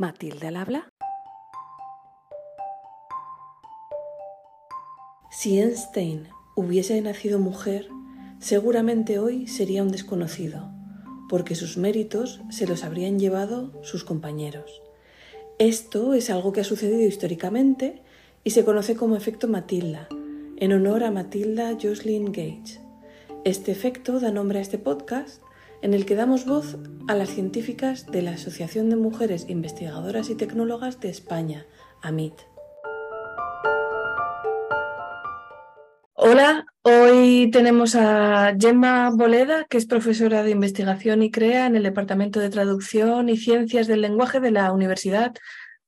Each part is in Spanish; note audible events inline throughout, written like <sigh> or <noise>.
Matilde al habla. Si Einstein hubiese nacido mujer, seguramente hoy sería un desconocido, porque sus méritos se los habrían llevado sus compañeros. Esto es algo que ha sucedido históricamente y se conoce como efecto Matilda, en honor a Matilda Jocelyn Gage. Este efecto da nombre a este podcast en el que damos voz a las científicas de la Asociación de Mujeres Investigadoras y Tecnólogas de España, AMIT. Hola, hoy tenemos a Gemma Boleda, que es profesora de investigación y crea en el Departamento de Traducción y Ciencias del Lenguaje de la Universidad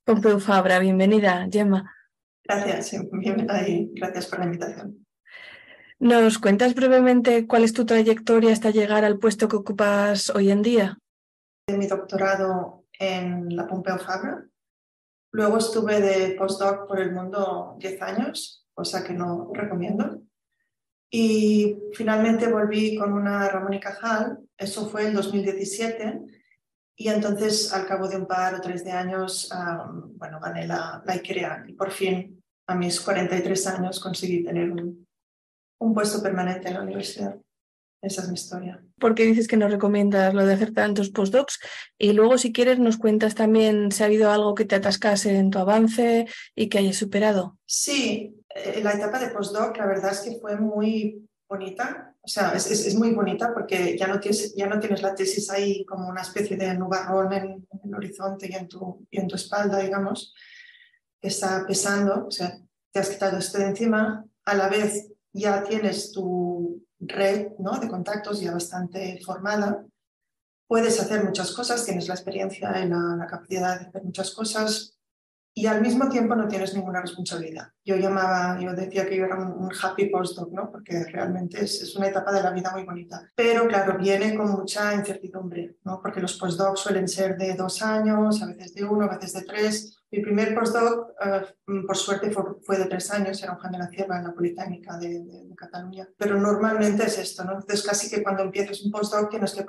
Pompeu Fabra. Bienvenida, Gemma. Gracias, bienvenida y gracias por la invitación. ¿Nos cuentas brevemente cuál es tu trayectoria hasta llegar al puesto que ocupas hoy en día? Mi doctorado en la Pompeu Fabra. Luego estuve de postdoc por el mundo 10 años, cosa que no recomiendo. Y finalmente volví con una Ramón y Cajal, eso fue en 2017, y entonces al cabo de un par o tres de años, bueno, gané la, la ICREA y por fin a mis 43 años conseguí tener un, un puesto permanente en la universidad. Esa es mi historia. ¿Por qué dices que no recomiendas lo de hacer tantos postdocs? Y luego, si quieres, nos cuentas también si ha habido algo que te atascase en tu avance y que hayas superado. Sí, eh, la etapa de postdoc, la verdad es que fue muy bonita. O sea, es, es, muy bonita porque ya no, tienes, ya no tienes la tesis ahí como una especie de nubarrón en, en el horizonte y en, tu, y en tu espalda, digamos, que está pesando. O sea, te has quitado esto de encima. A la vez ya tienes tu red ¿no? de contactos ya bastante formada, puedes hacer muchas cosas, tienes la experiencia y la, capacidad de hacer muchas cosas y al mismo tiempo no tienes ninguna responsabilidad. Yo llamaba, yo decía que yo era un, un happy postdoc, ¿no? porque realmente es, es, una etapa de la vida muy bonita. Pero claro, viene con mucha incertidumbre, ¿no? porque los postdocs suelen ser de dos años, a veces de uno, a veces de tres, mi primer postdoc, uh, por suerte, fue, de tres años, era un la Cierva en la Politécnica de, de, de, Cataluña. Pero normalmente es esto, ¿no? Entonces, casi que cuando empiezas un postdoc tienes que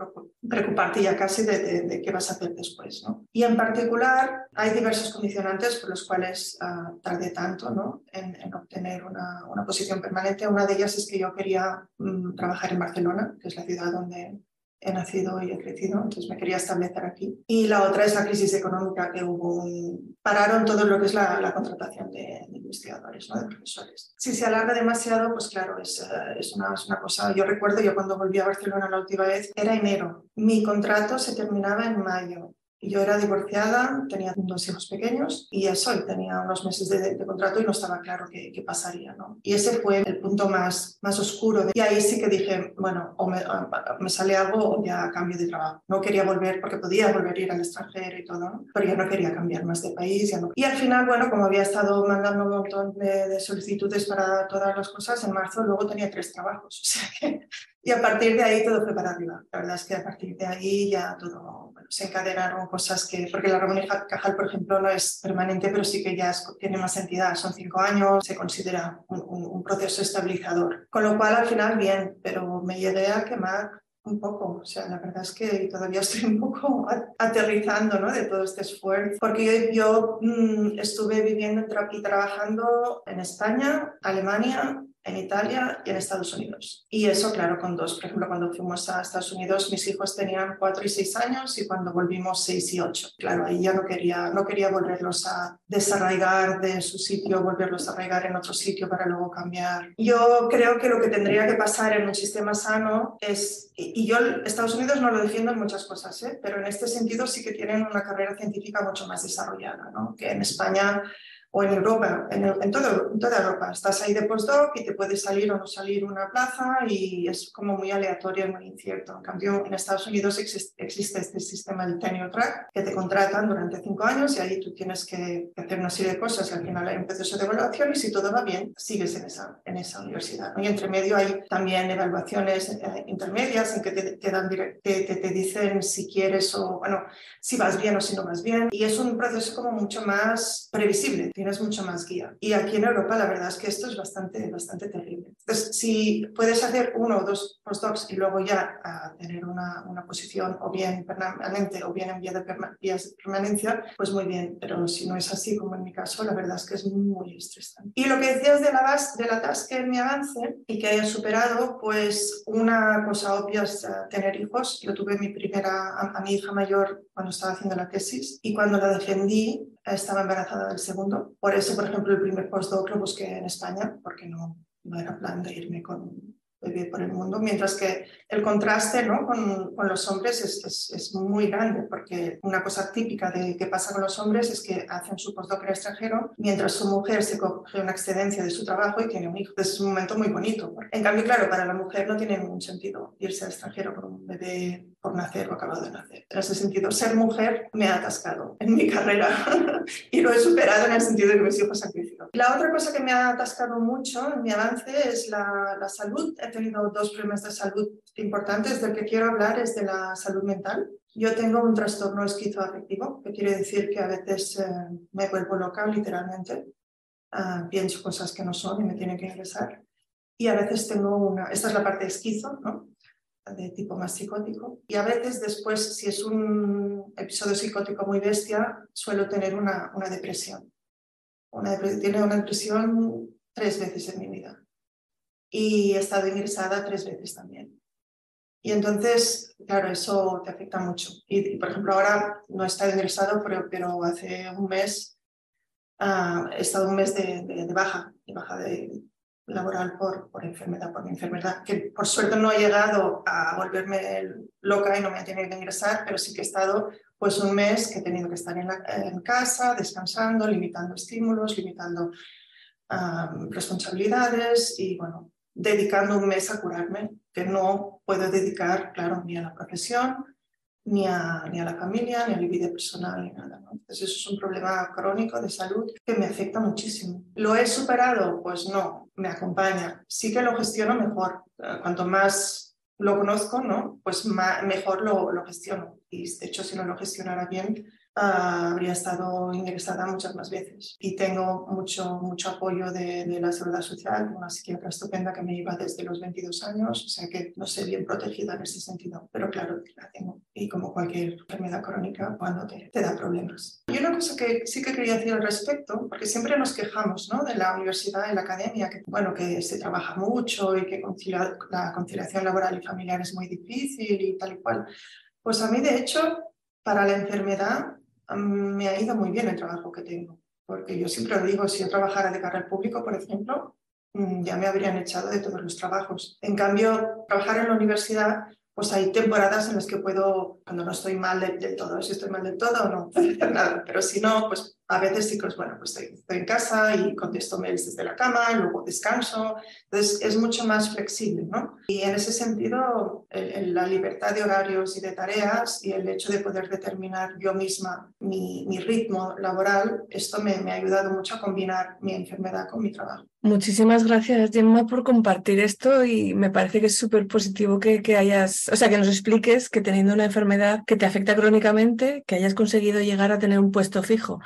preocuparte ya casi de, de qué vas a hacer después, ¿no? Y en particular, hay diversos condicionantes por los cuales uh, tardé tanto, ¿no? En, en obtener una, una, posición permanente. Una de ellas es que yo quería um, trabajar en Barcelona, que es la ciudad donde, he nacido y he crecido, entonces me quería establecer aquí. Y la otra es la crisis económica que hubo. Pararon todo lo que es la, la contratación de, de investigadores, ¿no? de profesores. Si se alarga demasiado, pues claro, es, uh, es, una, es una cosa. Yo recuerdo, yo cuando volví a Barcelona la última vez, era enero. Mi contrato se terminaba en mayo. Yo era divorciada, tenía dos hijos pequeños y eso, y tenía unos meses de, de, contrato y no estaba claro qué, qué, pasaría. ¿no? Y ese fue el punto más, más oscuro. Y ahí sí que dije, bueno, o me, me, sale algo o ya cambio de trabajo. No quería volver porque podía volver a ir al extranjero y todo, ¿no? pero ya no quería cambiar más de país. Ya no. Y al final, bueno, como había estado mandando un montón de, de solicitudes para todas las cosas, en marzo luego tenía tres trabajos. <laughs> O sea que y a partir de ahí todo fue para arriba. La verdad es que a partir de ahí ya todo bueno, se encadenaron cosas que, porque la y Cajal, por ejemplo, no es permanente, pero sí que ya es, tiene más entidad, son cinco años, se considera un, un, un, proceso estabilizador. Con lo cual, al final, bien, pero me llegué a quemar un poco, o sea, la verdad es que todavía estoy un poco aterrizando ¿no? de todo este esfuerzo, porque yo, yo mmm, estuve viviendo y trabajando en España, Alemania, en Italia y en Estados Unidos. Y eso, claro, con dos. Por ejemplo, cuando fuimos a Estados Unidos, mis hijos tenían cuatro y seis años y cuando volvimos seis y ocho. Claro, ahí ya no quería, no quería volverlos a desarraigar de su sitio, volverlos a arraigar en otro sitio para luego cambiar. Yo creo que lo que tendría que pasar en un sistema sano es, y yo Estados Unidos no lo defiendo en muchas cosas, ¿eh? pero en este sentido sí que tienen una carrera científica mucho más desarrollada, ¿no? que en España o en Europa, en, el, en, todo, en, toda Europa. Estás ahí de postdoc y te puede salir o no salir una plaza y es como muy aleatorio, muy incierto. En cambio, en Estados Unidos existe, existe este sistema del tenure track que te contratan durante cinco años y ahí tú tienes que, hacer una serie de cosas y al final hay un proceso de evaluación y si todo va bien, sigues en esa, en esa universidad. ¿no? Y entre medio hay también evaluaciones eh, intermedias en que te, te dan te, te, te dicen si quieres o, bueno, si vas bien o si no vas bien. Y es un proceso como mucho más previsible tienes mucho más guía. Y aquí en Europa la verdad es que esto es bastante, bastante terrible. Entonces, si puedes hacer uno o dos postdocs y luego ya tener una, una, posición o bien permanente o bien en vía de, permanencia, pues muy bien. Pero si no es así, como en mi caso, la verdad es que es muy estresante. Y lo que decías de la, de la tasca en mi avance y que haya superado, pues una cosa obvia es tener hijos. Yo tuve mi primera, a, a mi hija mayor cuando estaba haciendo la tesis y cuando la defendí estaba embarazada del segundo. Por eso, por ejemplo, el primer postdoc lo busqué en España, porque no, no era plan de irme con bebé por el mundo, mientras que el contraste ¿no? con, con los hombres es, es, es, muy grande, porque una cosa típica de que pasa con los hombres es que hacen su postdoc en el extranjero, mientras su mujer se coge una excedencia de su trabajo y tiene un hijo. Es un momento muy bonito. En cambio, claro, para la mujer no tiene ningún sentido irse al extranjero con un bebé por nacer o acabado de nacer. En ese sentido, ser mujer me ha atascado en mi carrera <laughs> y lo he superado en el sentido de que mis hijos han crecido. La otra cosa que me ha atascado mucho en mi avance es la, la salud. He tenido dos problemas de salud importantes. Del que quiero hablar es de la salud mental. Yo tengo un trastorno esquizoafectivo, que quiere decir que a veces eh, me vuelvo loca, literalmente. Uh, pienso cosas que no son y me tienen que ingresar. Y a veces tengo una, esta es la parte esquizo, ¿no? de tipo más psicótico. Y a veces después, si es un episodio psicótico muy bestia, suelo tener una, una depresión. Una, tiene una depresión tres veces en mi vida. Y he estado ingresada tres veces también. Y entonces, claro, eso te afecta mucho. Y, por ejemplo, ahora no he estado ingresado, pero, pero hace un mes uh, he estado un mes de, de, de baja, de baja de, laboral por, por enfermedad, por mi enfermedad, que por suerte no he llegado a volverme loca y no me ha tenido que ingresar, pero sí que he estado pues un mes que he tenido que estar en, casa, descansando, limitando estímulos, limitando responsabilidades y bueno, dedicando un mes a curarme, que no puedo dedicar, claro, ni a la profesión, ni a, ni a la familia, ni a mi vida personal, ni nada. Entonces eso es un problema crónico de salud que me afecta muchísimo. ¿Lo he superado? Pues no, me acompaña. Sí que lo gestiono mejor. Cuanto más lo conozco, ¿no? pues mejor lo, lo gestiono. Y de hecho, si no lo gestionara bien, uh, habría estado ingresada muchas más veces. Y tengo mucho, mucho apoyo de, de, la seguridad social, una psiquiatra estupenda que me iba desde los 22 años, o sea que no sé bien protegida en ese sentido, pero claro, la tengo. Y como cualquier enfermedad crónica, cuando te, te da problemas. Y una cosa que sí que quería decir al respecto, porque siempre nos quejamos ¿no? de la universidad y la academia, que bueno, que se trabaja mucho y que concilia, la conciliación laboral y familiar es muy difícil y tal y cual. Pues a mí, de hecho, para la enfermedad me ha ido muy bien el trabajo que tengo, porque yo siempre lo digo, si yo trabajara de cara al público, por ejemplo, mm, ya me habrían echado de todos los trabajos. En cambio, trabajar en la universidad, pues hay temporadas en las que puedo, cuando no estoy mal del de todo, si estoy mal del todo, no <laughs> hacer nada, pero si no, pues a veces sí que, bueno, pues estoy, en casa y contesto mails desde la cama, luego descanso, entonces es mucho más flexible, ¿no? Y en ese sentido, la libertad de horarios y de tareas y el hecho de poder determinar yo misma mi, ritmo laboral, esto me, ha ayudado mucho a combinar mi enfermedad con mi trabajo. Muchísimas gracias, Gemma, por compartir esto y me parece que es súper positivo que, que hayas, o sea, que nos expliques que teniendo una enfermedad que te afecta crónicamente, que hayas conseguido llegar a tener un puesto fijo.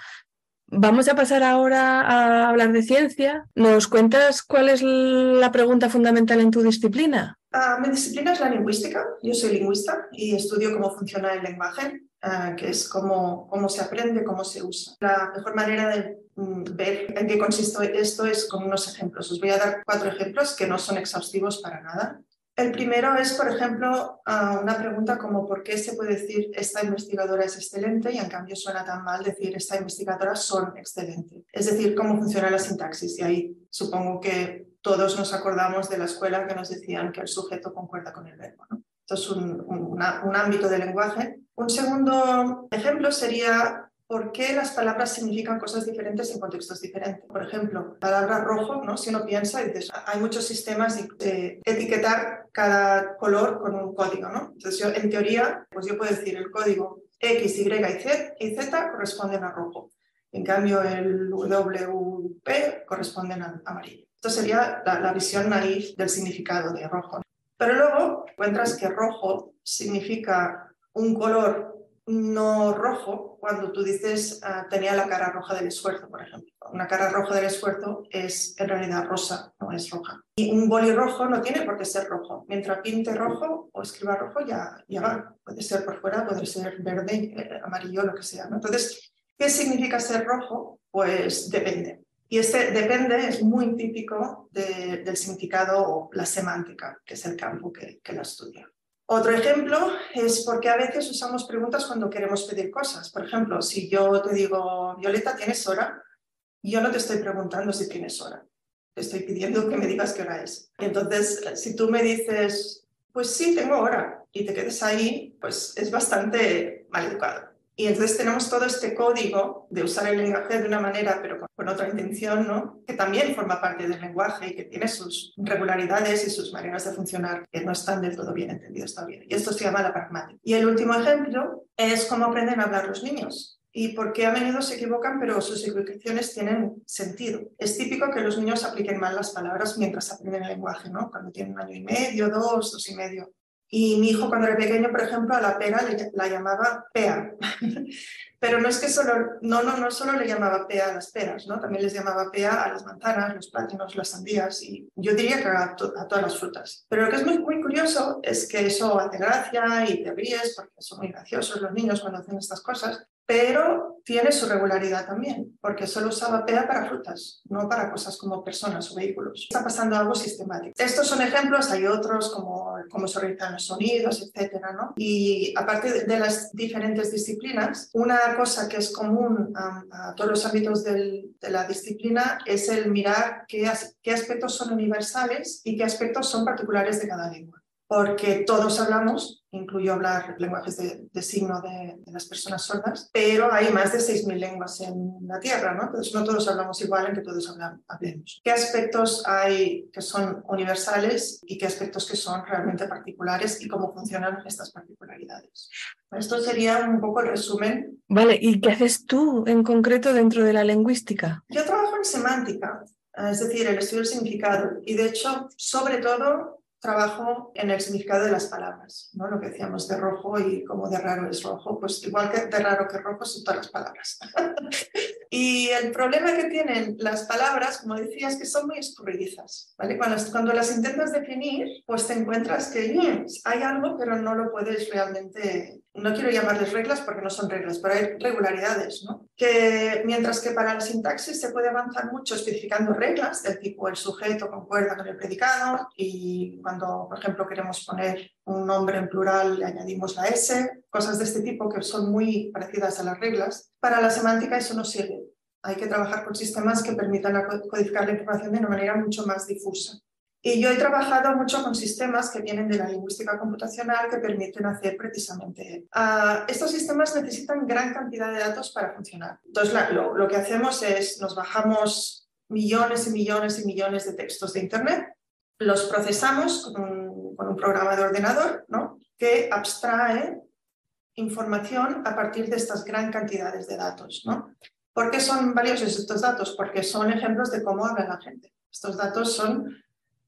Vamos a pasar ahora a hablar de ciencia. ¿Nos cuentas cuál es la pregunta fundamental en tu disciplina? Uh, mi disciplina es la lingüística. Yo soy lingüista y estudio cómo funciona el lenguaje, uh, que es cómo, cómo se aprende, cómo se usa. La mejor manera de um, ver en qué consiste esto es con unos ejemplos. Os voy a dar cuatro ejemplos que no son exhaustivos para nada. El primero es, por ejemplo, una pregunta como ¿por qué se puede decir esta investigadora es excelente y en cambio suena tan mal decir esta investigadora son excelente? Es decir, cómo funciona la sintaxis y ahí supongo que todos nos acordamos de la escuela que nos decían que el sujeto concuerda con el verbo. ¿no? Es un, un, ámbito del lenguaje. Un segundo ejemplo sería por qué las palabras significan cosas diferentes en contextos diferentes. Por ejemplo, la palabra rojo, ¿no? si uno piensa, dices, hay muchos sistemas de etiquetar cada color con un código. ¿no? Entonces, yo, en teoría, pues yo puedo decir el código X, Y y Z, y Z corresponden a rojo. En cambio, el WP corresponden a amarillo. Esto sería la, la visión naif del significado de rojo. Pero luego encuentras que rojo significa un color no rojo cuando tú dices uh, tenía la cara roja del esfuerzo, por ejemplo. una cara roja del esfuerzo es en realidad rosa, no es roja. Y un boli rojo no tiene por qué ser rojo. Mientras pinte rojo o escriba rojo ya, ya va. Puede ser por fuera, puede ser verde, eh, amarillo, lo que sea. Entonces, ¿qué significa ser rojo? Pues depende. Y este depende es muy típico del significado o la semántica, que es el campo que la estudia. Otro ejemplo es porque a veces usamos preguntas cuando queremos pedir cosas. Por ejemplo, si yo te digo, Violeta, ¿tienes hora? Yo no te estoy preguntando si tienes hora. Te estoy pidiendo que me digas qué hora es. Entonces, si tú me dices, pues sí, tengo hora, y te quedes ahí, pues es bastante mal educado. Y entonces tenemos todo este código de usar el lenguaje de una manera, pero con, otra intención, ¿no? que también forma parte del lenguaje y que tiene sus regularidades y sus maneras de funcionar que no están del todo bien entendidos todavía. Y esto se llama la pragmática. Y el último ejemplo es cómo aprenden a hablar los niños y por qué a menudo se equivocan, pero sus equivocaciones tienen sentido. Es típico que los niños apliquen mal las palabras mientras aprenden el lenguaje, ¿no? Cuando tienen un año y medio, dos, dos y medio. Y mi hijo cuando era pequeño, por ejemplo, a la pera la llamaba pea. <laughs> Pero no es que solo, no, no, no solo le llamaba pea a las peras, ¿no? También les llamaba pea a las manzanas, los plátanos, las sandías y yo diría que a, todas las frutas. Pero lo que es muy, muy curioso es que eso hace gracia y te ríes porque son muy graciosos los niños cuando hacen estas cosas, pero tiene su regularidad también, porque solo usaba PEA para frutas, no para cosas como personas o vehículos. Está pasando algo sistemático. Estos son ejemplos, hay otros como cómo se organizan los sonidos, etcétera, ¿no? Y aparte de las diferentes disciplinas, una cosa que es común a, todos los ámbitos de la disciplina es el mirar qué, qué aspectos son universales y qué aspectos son particulares de cada lengua porque todos hablamos, incluyo hablar lenguajes de, signo de, las personas sordas, pero hay más de 6.000 lenguas en la Tierra, ¿no? Entonces no todos hablamos igual en que todos hablamos. ¿Qué aspectos hay que son universales y qué aspectos que son realmente particulares y cómo funcionan estas particularidades? Esto sería un poco el resumen. Vale, ¿y qué haces tú en concreto dentro de la lingüística? Yo trabajo en semántica, es decir, el estudio del significado. Y de hecho, sobre todo, trabajo en el significado de las palabras, ¿no? Lo que decíamos de rojo y como de raro es rojo, pues igual que de raro que rojo son todas las palabras. <laughs> y el problema que tienen las palabras, como decías, que son muy escurridizas, ¿vale? Cuando, cuando las intentas definir, pues te encuentras que hay algo, pero no lo puedes realmente no quiero llamarles reglas porque no son reglas, pero hay regularidades, ¿no? Que mientras que para la sintaxis se puede avanzar mucho especificando reglas del tipo el sujeto concuerda con el predicado y cuando, por ejemplo, queremos poner un nombre en plural le añadimos la S, cosas de este tipo que son muy parecidas a las reglas. Para la semántica eso no sirve. Hay que trabajar con sistemas que permitan codificar la información de una manera mucho más difusa. Y yo he trabajado mucho con sistemas que vienen de la lingüística computacional que permiten hacer precisamente. Uh, estos sistemas necesitan gran cantidad de datos para funcionar. Entonces, lo, que hacemos es nos bajamos millones y millones y millones de textos de Internet, los procesamos con un, con un programa de ordenador ¿no? que abstrae información a partir de estas gran cantidades de datos. ¿no? ¿Por qué son valiosos estos datos? Porque son ejemplos de cómo habla la gente. Estos datos son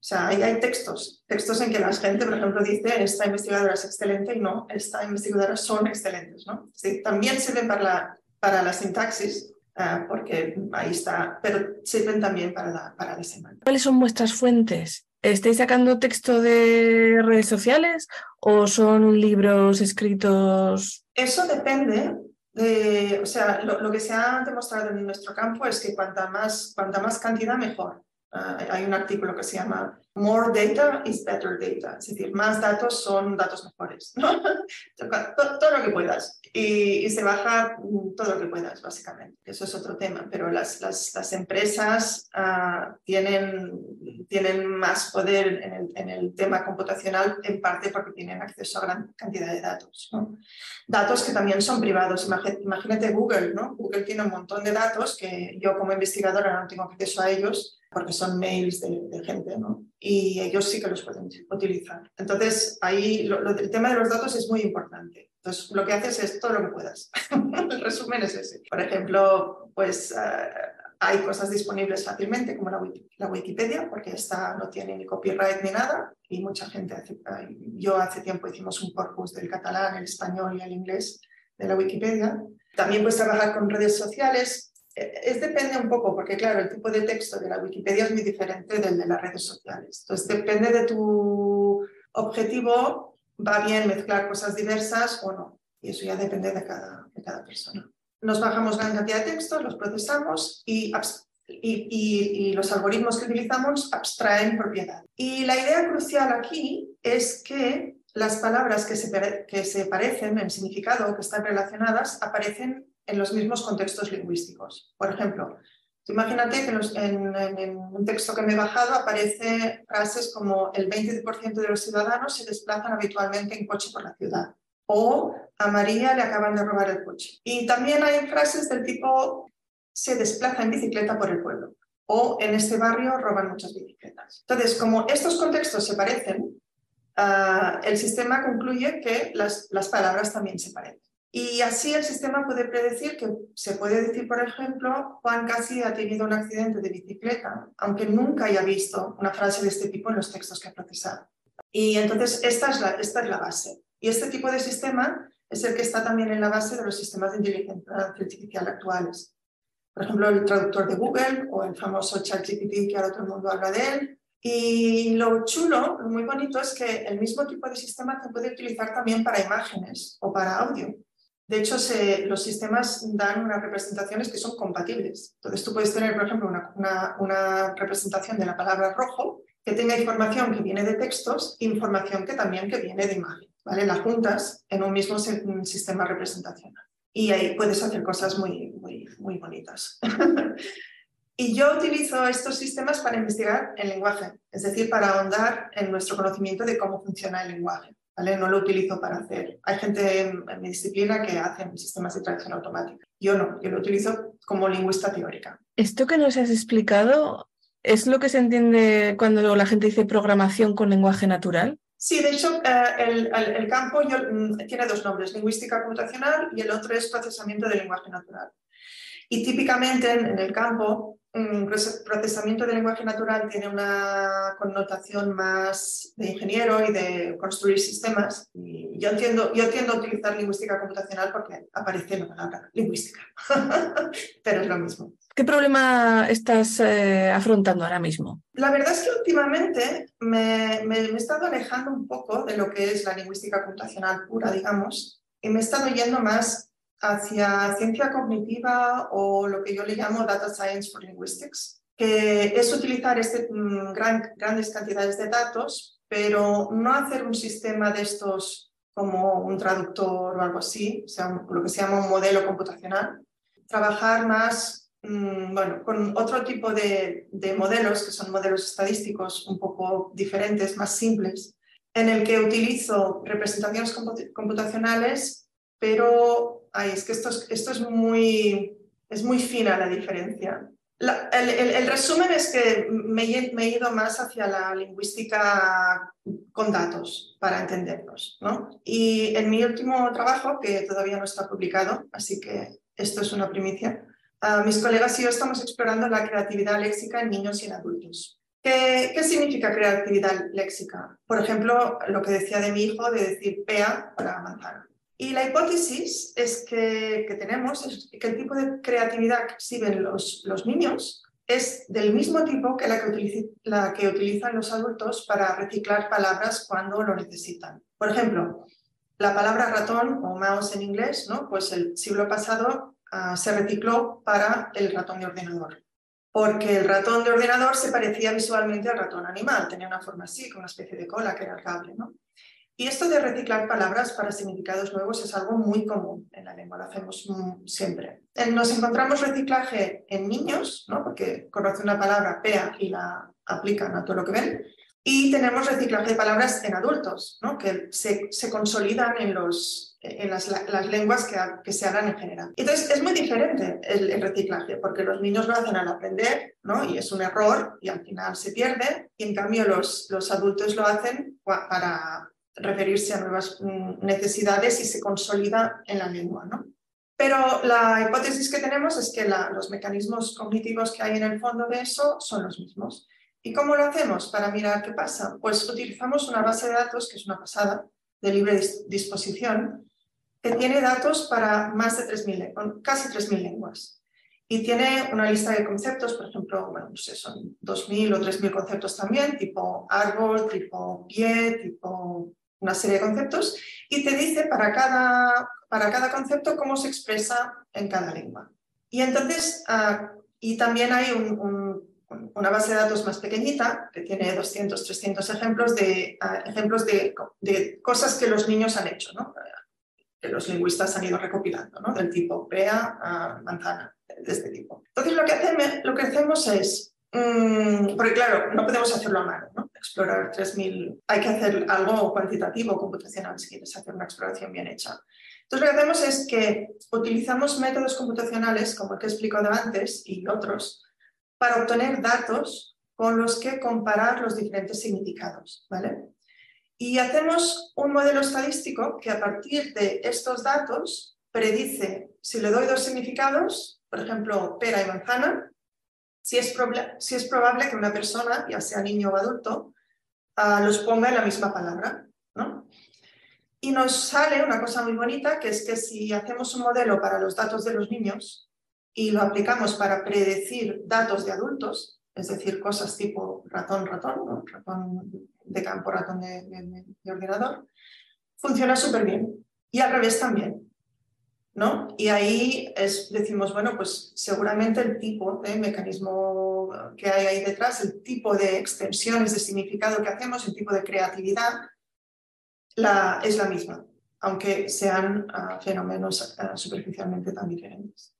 o sea, hay, hay, textos, textos en que la gente, por ejemplo, dice esta investigadora es excelente y no, esta investigadora son excelentes. ¿no? Sí, también sirven para la, para la sintaxis, uh, porque ahí está, pero sirven también para la, para la semana. ¿Cuáles son vuestras fuentes? ¿Estáis sacando texto de redes sociales o son libros escritos? Eso depende. De, o sea, lo, lo, que se ha demostrado en nuestro campo es que cuanta más, cuanta más cantidad, mejor. Uh, hay un artículo que se llama More data is better data, es decir, más datos son datos mejores. ¿no? <laughs> todo, todo, lo que puedas y, y, se baja todo lo que puedas, básicamente. Eso es otro tema, pero las, las, las empresas uh, tienen, tienen más poder en el, en el, tema computacional en parte porque tienen acceso a gran cantidad de datos. ¿no? Datos que también son privados. Imagínate Google, ¿no? Google tiene un montón de datos que yo como investigadora no tengo acceso a ellos porque son mails de, gente, ¿no? Y ellos sí que los pueden utilizar. Entonces, ahí el tema de los datos es muy importante. Entonces, lo que haces es todo lo que puedas. <laughs> el resumen es ese. Por ejemplo, pues uh, hay cosas disponibles fácilmente, como la, la, Wikipedia, porque esta no tiene ni copyright ni nada, y mucha gente hace, yo hace tiempo hicimos un corpus del catalán, el español y el inglés de la Wikipedia. También puedes trabajar con redes sociales, es depende un poco, porque claro, el tipo de texto de la Wikipedia es muy diferente del de las redes sociales. Entonces, depende de tu objetivo, va bien mezclar cosas diversas o no. Y eso ya depende de cada, de cada persona. Nos bajamos gran cantidad de textos, los procesamos y, y, y, los algoritmos que utilizamos abstraen propiedad. Y la idea crucial aquí es que las palabras que se, que se parecen en significado, que están relacionadas, aparecen en los mismos contextos lingüísticos. Por ejemplo, imagínate que en, un texto que me he bajado aparece frases como el 20% de los ciudadanos se desplazan habitualmente en coche por la ciudad o a María le acaban de robar el coche. Y también hay frases del tipo se desplaza en bicicleta por el pueblo o en este barrio roban muchas bicicletas. Entonces, como estos contextos se parecen, ah, el sistema concluye que las, las palabras también se parecen. Y así el sistema puede predecir que se puede decir, por ejemplo, Juan casi ha tenido un accidente de bicicleta, aunque nunca haya visto una frase de este tipo en los textos que ha procesado. Y entonces esta es la, esta es la base. Y este tipo de sistema es el que está también en la base de los sistemas de inteligencia artificial actuales. Por ejemplo, el traductor de Google o el famoso ChatGPT, que ahora todo el mundo habla de él. Y lo chulo, lo muy bonito, es que el mismo tipo de sistema se puede utilizar también para imágenes o para audio. De hecho, los sistemas dan unas representaciones que son compatibles. Entonces, tú puedes tener, por ejemplo, una, representación de la palabra rojo que tenga información que viene de textos información que también que viene de imagen. ¿vale? Las juntas en un mismo sistema representacional. Y ahí puedes hacer cosas muy, muy, muy bonitas. <laughs> y yo utilizo estos sistemas para investigar el lenguaje, es decir, para ahondar en nuestro conocimiento de cómo funciona el lenguaje. No lo utilizo para hacer. Hay gente en, mi disciplina que hacen sistemas de traducción automática. Yo no, yo lo utilizo como lingüista teórica. Esto que nos has explicado es lo que se entiende cuando la gente dice programación con lenguaje natural. Sí, de hecho, eh, el, campo mm, tiene dos nombres, lingüística computacional y el otro es procesamiento de lenguaje natural. Y típicamente en el campo procesamiento de lenguaje natural tiene una connotación más de ingeniero y de construir sistemas. Y yo, entiendo, yo tiendo a utilizar lingüística computacional porque aparece en la palabra lingüística, <laughs> pero es lo mismo. ¿Qué problema estás eh, afrontando ahora mismo? La verdad es que últimamente me, me, me he estado alejando un poco de lo que es la lingüística computacional pura, digamos, y me he estado yendo más hacia ciencia cognitiva o lo que yo le llamo Data Science for Linguistics, que es utilizar este, mm, gran, grandes cantidades de datos, pero no hacer un sistema de estos como un traductor o algo así, o sea, lo que se llama un modelo computacional. Trabajar más mm, bueno, con otro tipo de, de modelos, que son modelos estadísticos un poco diferentes, más simples, en el que utilizo representaciones computacionales, pero es que esto es, muy, es muy fina la diferencia. el, resumen es que me, he ido más hacia la lingüística con datos para entenderlos. ¿no? Y en mi último trabajo, que todavía no está publicado, así que esto es una primicia, mis colegas y yo estamos explorando la creatividad léxica en niños y en adultos. ¿Qué, ¿Qué, significa creatividad léxica? Por ejemplo, lo que decía de mi hijo de decir pea para manzana. Y la hipótesis es que, que, tenemos es que el tipo de creatividad que exhiben los, los niños es del mismo tipo que la que, la que utilizan los adultos para reciclar palabras cuando lo necesitan. Por ejemplo, la palabra ratón o mouse en inglés, ¿no? pues el siglo pasado uh, se recicló para el ratón de ordenador. Porque el ratón de ordenador se parecía visualmente al ratón animal, tenía una forma así, con una especie de cola que era el cable. ¿no? Y esto de reciclar palabras para significados nuevos es algo muy común en la lengua, lo hacemos siempre. Nos encontramos reciclaje en niños, ¿no? porque conocen una palabra, PEA, y la aplican a todo lo que ven. Y tenemos reciclaje de palabras en adultos, ¿no? que se, se, consolidan en, los, en las, las lenguas que, que, se hablan en general. Entonces, es muy diferente el, el, reciclaje, porque los niños lo hacen al aprender, ¿no? y es un error, y al final se pierde, y en cambio los, los adultos lo hacen para, referirse a nuevas mm, necesidades y se consolida en la lengua. ¿no? Pero la hipótesis que tenemos es que los mecanismos cognitivos que hay en el fondo de eso son los mismos. ¿Y cómo lo hacemos para mirar qué pasa? Pues utilizamos una base de datos, que es una pasada, de libre disposición, que tiene datos para más de 3.000, casi 3.000 lenguas. y tiene una lista de conceptos, por ejemplo, bueno, no sé, son 2.000 o 3.000 conceptos también, tipo árbol, tipo pie, tipo una serie de conceptos, y te dice para cada, para cada concepto cómo se expresa en cada lengua. Y entonces, ah, y también hay una base de datos más pequeñita, que tiene 200, 300 ejemplos de, ah, ejemplos de, cosas que los niños han hecho, ¿no? que los lingüistas han ido recopilando, ¿no? del tipo pea a manzana de este tipo. Entonces lo que, hacemos, lo que hacemos es, mmm, porque claro, no podemos hacerlo a mano, ¿no? Explorar 3.000, hay que hacer algo cuantitativo, computacional, si quieres hacer una exploración bien hecha. Entonces lo que hacemos es que utilizamos métodos computacionales, como el que he explicado antes y otros, para obtener datos con los que comparar los diferentes significados. ¿vale? Y hacemos un modelo estadístico que a partir de estos datos predice si le doy dos significados, por ejemplo, pera y manzana, si es, probable que una persona, ya sea niño o adulto, uh, los ponga en la misma palabra. ¿no? Y nos sale una cosa muy bonita, que es que si hacemos un modelo para los datos de los niños y lo aplicamos para predecir datos de adultos, es decir, cosas tipo ratón, ratón, ratón de campo, ratón de, de, de ordenador, funciona súper bien. Y al revés también. Y ahí es, decimos, bueno, pues seguramente el tipo de mecanismo que hay ahí detrás, el tipo de extensiones de significado que hacemos, el tipo de creatividad, la, es la misma, aunque sean uh, fenómenos uh, superficialmente tan diferentes.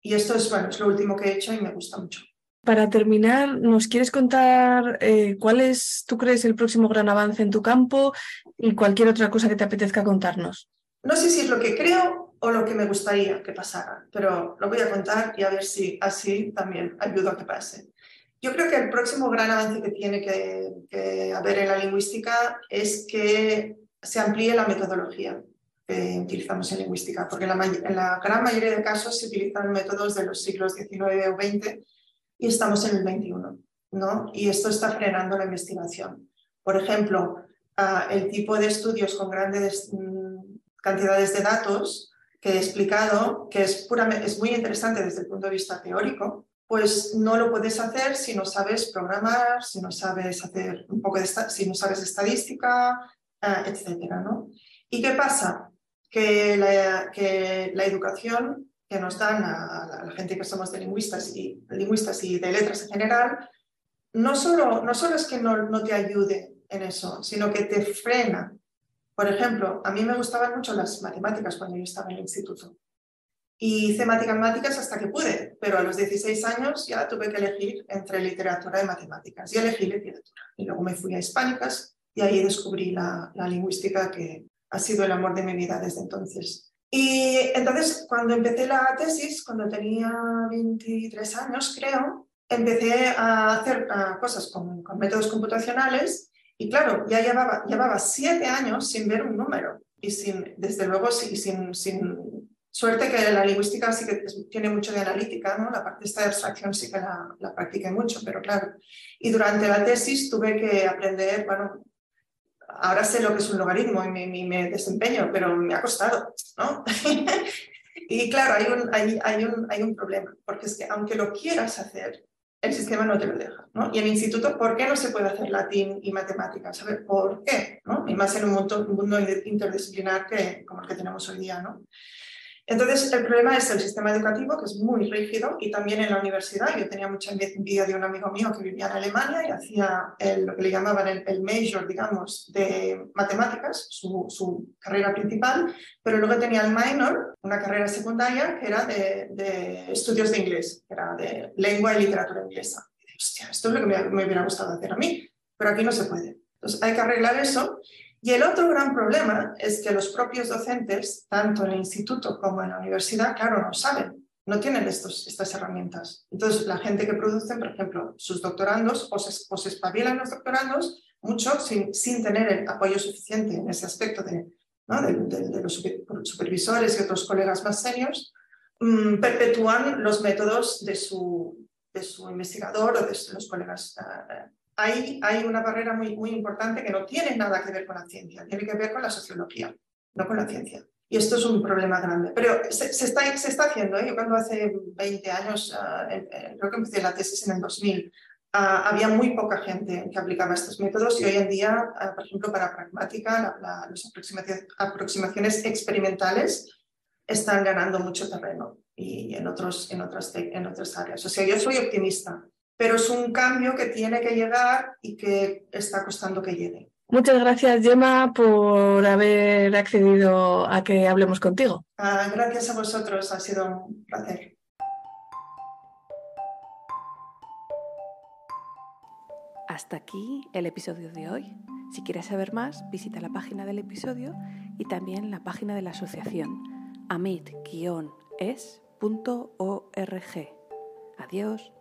Y esto es, bueno, es lo último que he hecho y me gusta mucho. Para terminar, ¿nos quieres contar eh, cuál es, tú crees, el próximo gran avance en tu campo y cualquier otra cosa que te apetezca contarnos? No sé si es lo que creo o lo que me gustaría que pasara, pero lo voy a contar y a ver si así también ayudo a que pase. Yo creo que el próximo gran avance que tiene que, haber en la lingüística es que se amplíe la metodología que utilizamos en lingüística, porque la, en la gran mayoría de casos se utilizan métodos de los siglos XIX o XX y estamos en el XXI, ¿no? Y esto está frenando la investigación. Por ejemplo, ah, el tipo de estudios con grandes mm, cantidades de datos que he explicado, que es, puramente, es muy interesante desde el punto de vista teórico, pues no lo puedes hacer si no sabes programar, si no sabes hacer un poco de si no sabes estadística, eh, etcétera, ¿no? ¿Y qué pasa? Que la, que la educación que nos dan a, la gente que somos de lingüistas y, lingüistas y de letras en general, no solo, no solo es que no, no te ayude en eso, sino que te frena por ejemplo, a mí me gustaban mucho las matemáticas cuando yo estaba en el instituto. Y hice matemáticas hasta que pude, pero a los 16 años ya tuve que elegir entre literatura y matemáticas. Y elegí literatura. Y luego me fui a hispánicas y ahí descubrí la, lingüística que ha sido el amor de mi vida desde entonces. Y entonces, cuando empecé la tesis, cuando tenía 23 años, creo, empecé a hacer cosas con, con métodos computacionales y claro, ya llevaba, llevaba siete años sin ver un número y sin, desde luego sin, sin suerte que la lingüística sí que tiene mucho de analítica, ¿no? la parte esta de abstracción sí que la, la practiqué mucho, pero claro. Y durante la tesis tuve que aprender, bueno, ahora sé lo que es un logaritmo y me, me desempeño, pero me ha costado, ¿no? <laughs> y claro, hay un, hay, hay, un, hay un problema, porque es que aunque lo quieras hacer, el sistema no te lo deja. ¿no? Y el instituto, ¿por qué no se puede hacer latín y matemáticas? ¿Saber por qué? ¿no? Y más en un mundo, un mundo interdisciplinar que, como el que tenemos hoy día. ¿no? Entonces, el problema es el sistema educativo, que es muy rígido, y también en la universidad. Yo tenía mucha envidia de un amigo mío que vivía en Alemania y hacía lo que le llamaban el, major, digamos, de matemáticas, su, carrera principal, pero luego tenía el minor, una carrera secundaria, que era de, de estudios de inglés, que era de lengua y literatura inglesa. Y dije, hostia, esto es lo que me, me hubiera gustado hacer a mí, pero aquí no se puede. Entonces, hay que arreglar eso y el otro gran problema es que los propios docentes, tanto en el instituto como en la universidad, claro, no saben, no tienen estos, estas herramientas. Entonces, la gente que produce, por ejemplo, sus doctorandos, o se, o se espabilan los doctorandos mucho sin, sin, tener el apoyo suficiente en ese aspecto de, ¿no? de, los supervisores y otros colegas más serios, mmm, perpetúan los métodos de su, de su investigador o de los colegas uh, hay, hay una barrera muy, muy importante que no tiene nada que ver con la ciencia, tiene que ver con la sociología, no con la ciencia. Y esto es un problema grande. Pero se, está, se está haciendo. ¿eh? Yo cuando hace 20 años, ah, creo que empecé la tesis en el 2000, ah, había muy poca gente que aplicaba estos métodos y hoy en día, ah, por ejemplo, para pragmática, las aproximaciones experimentales están ganando mucho terreno y en, otros, en, otras, en otras áreas. O sea, yo soy optimista, pero es un cambio que tiene que llegar y que está costando que llegue. Muchas gracias, Gemma, por haber accedido a que hablemos contigo. Ah, gracias a vosotros, ha sido un placer. Hasta aquí el episodio de hoy. Si quieres saber más, visita la página del episodio y también la página de la asociación amit-es.org. Adiós.